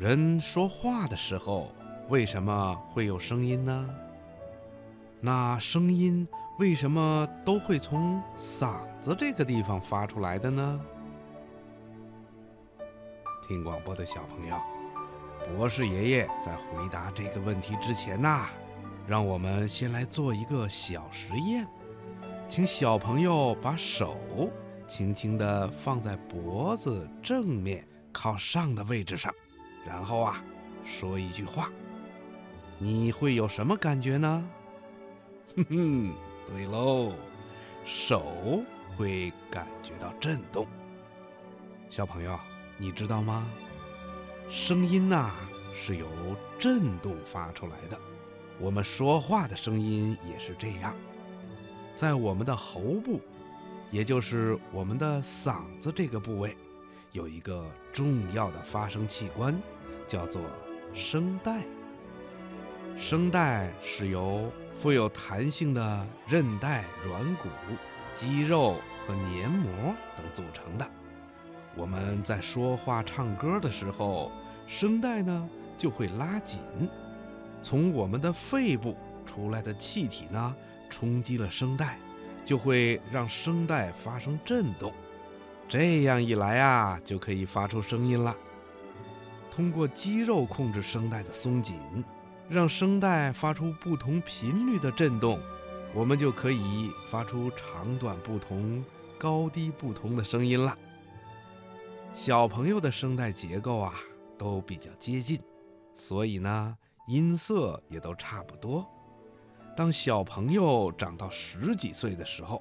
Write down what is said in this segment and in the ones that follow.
人说话的时候，为什么会有声音呢？那声音为什么都会从嗓子这个地方发出来的呢？听广播的小朋友，博士爷爷在回答这个问题之前呐，让我们先来做一个小实验，请小朋友把手轻轻地放在脖子正面靠上的位置上。然后啊，说一句话，你会有什么感觉呢？哼哼，对喽，手会感觉到震动。小朋友，你知道吗？声音呐是由震动发出来的，我们说话的声音也是这样，在我们的喉部，也就是我们的嗓子这个部位。有一个重要的发声器官，叫做声带。声带是由富有弹性的韧带、软骨、肌肉和黏膜等组成的。我们在说话、唱歌的时候，声带呢就会拉紧。从我们的肺部出来的气体呢，冲击了声带，就会让声带发生震动。这样一来啊，就可以发出声音了。通过肌肉控制声带的松紧，让声带发出不同频率的震动，我们就可以发出长短不同、高低不同的声音了。小朋友的声带结构啊都比较接近，所以呢音色也都差不多。当小朋友长到十几岁的时候，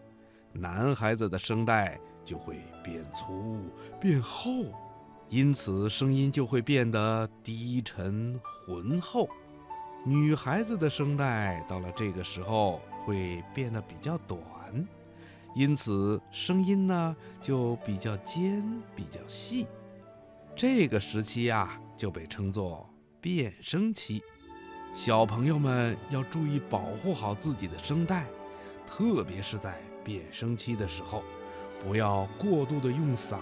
男孩子的声带。就会变粗变厚，因此声音就会变得低沉浑厚。女孩子的声带到了这个时候会变得比较短，因此声音呢就比较尖比较细。这个时期呀就被称作变声期。小朋友们要注意保护好自己的声带，特别是在变声期的时候。不要过度的用嗓，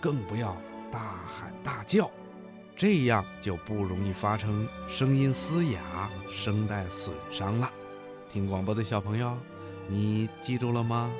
更不要大喊大叫，这样就不容易发生声音嘶哑、声带损伤了。听广播的小朋友，你记住了吗？